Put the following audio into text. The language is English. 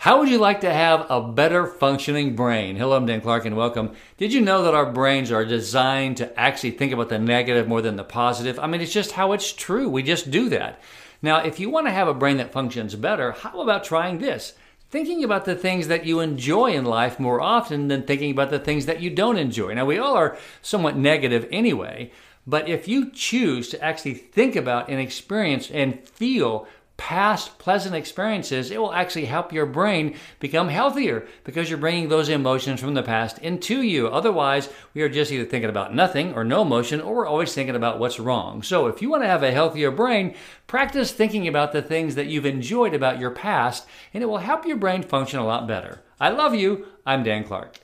How would you like to have a better functioning brain? Hello, I'm Dan Clark and welcome. Did you know that our brains are designed to actually think about the negative more than the positive? I mean, it's just how it's true. We just do that. Now, if you want to have a brain that functions better, how about trying this? Thinking about the things that you enjoy in life more often than thinking about the things that you don't enjoy. Now, we all are somewhat negative anyway, but if you choose to actually think about and experience and feel past pleasant experiences, it will actually help your brain become healthier because you're bringing those emotions from the past into you. Otherwise, we are just either thinking about nothing or no emotion, or we're always thinking about what's wrong. So, if you want to have a healthier brain, practice thinking about the things that you've enjoyed about your past, and it will help your brain function a lot better. I love you. I'm Dan Clark.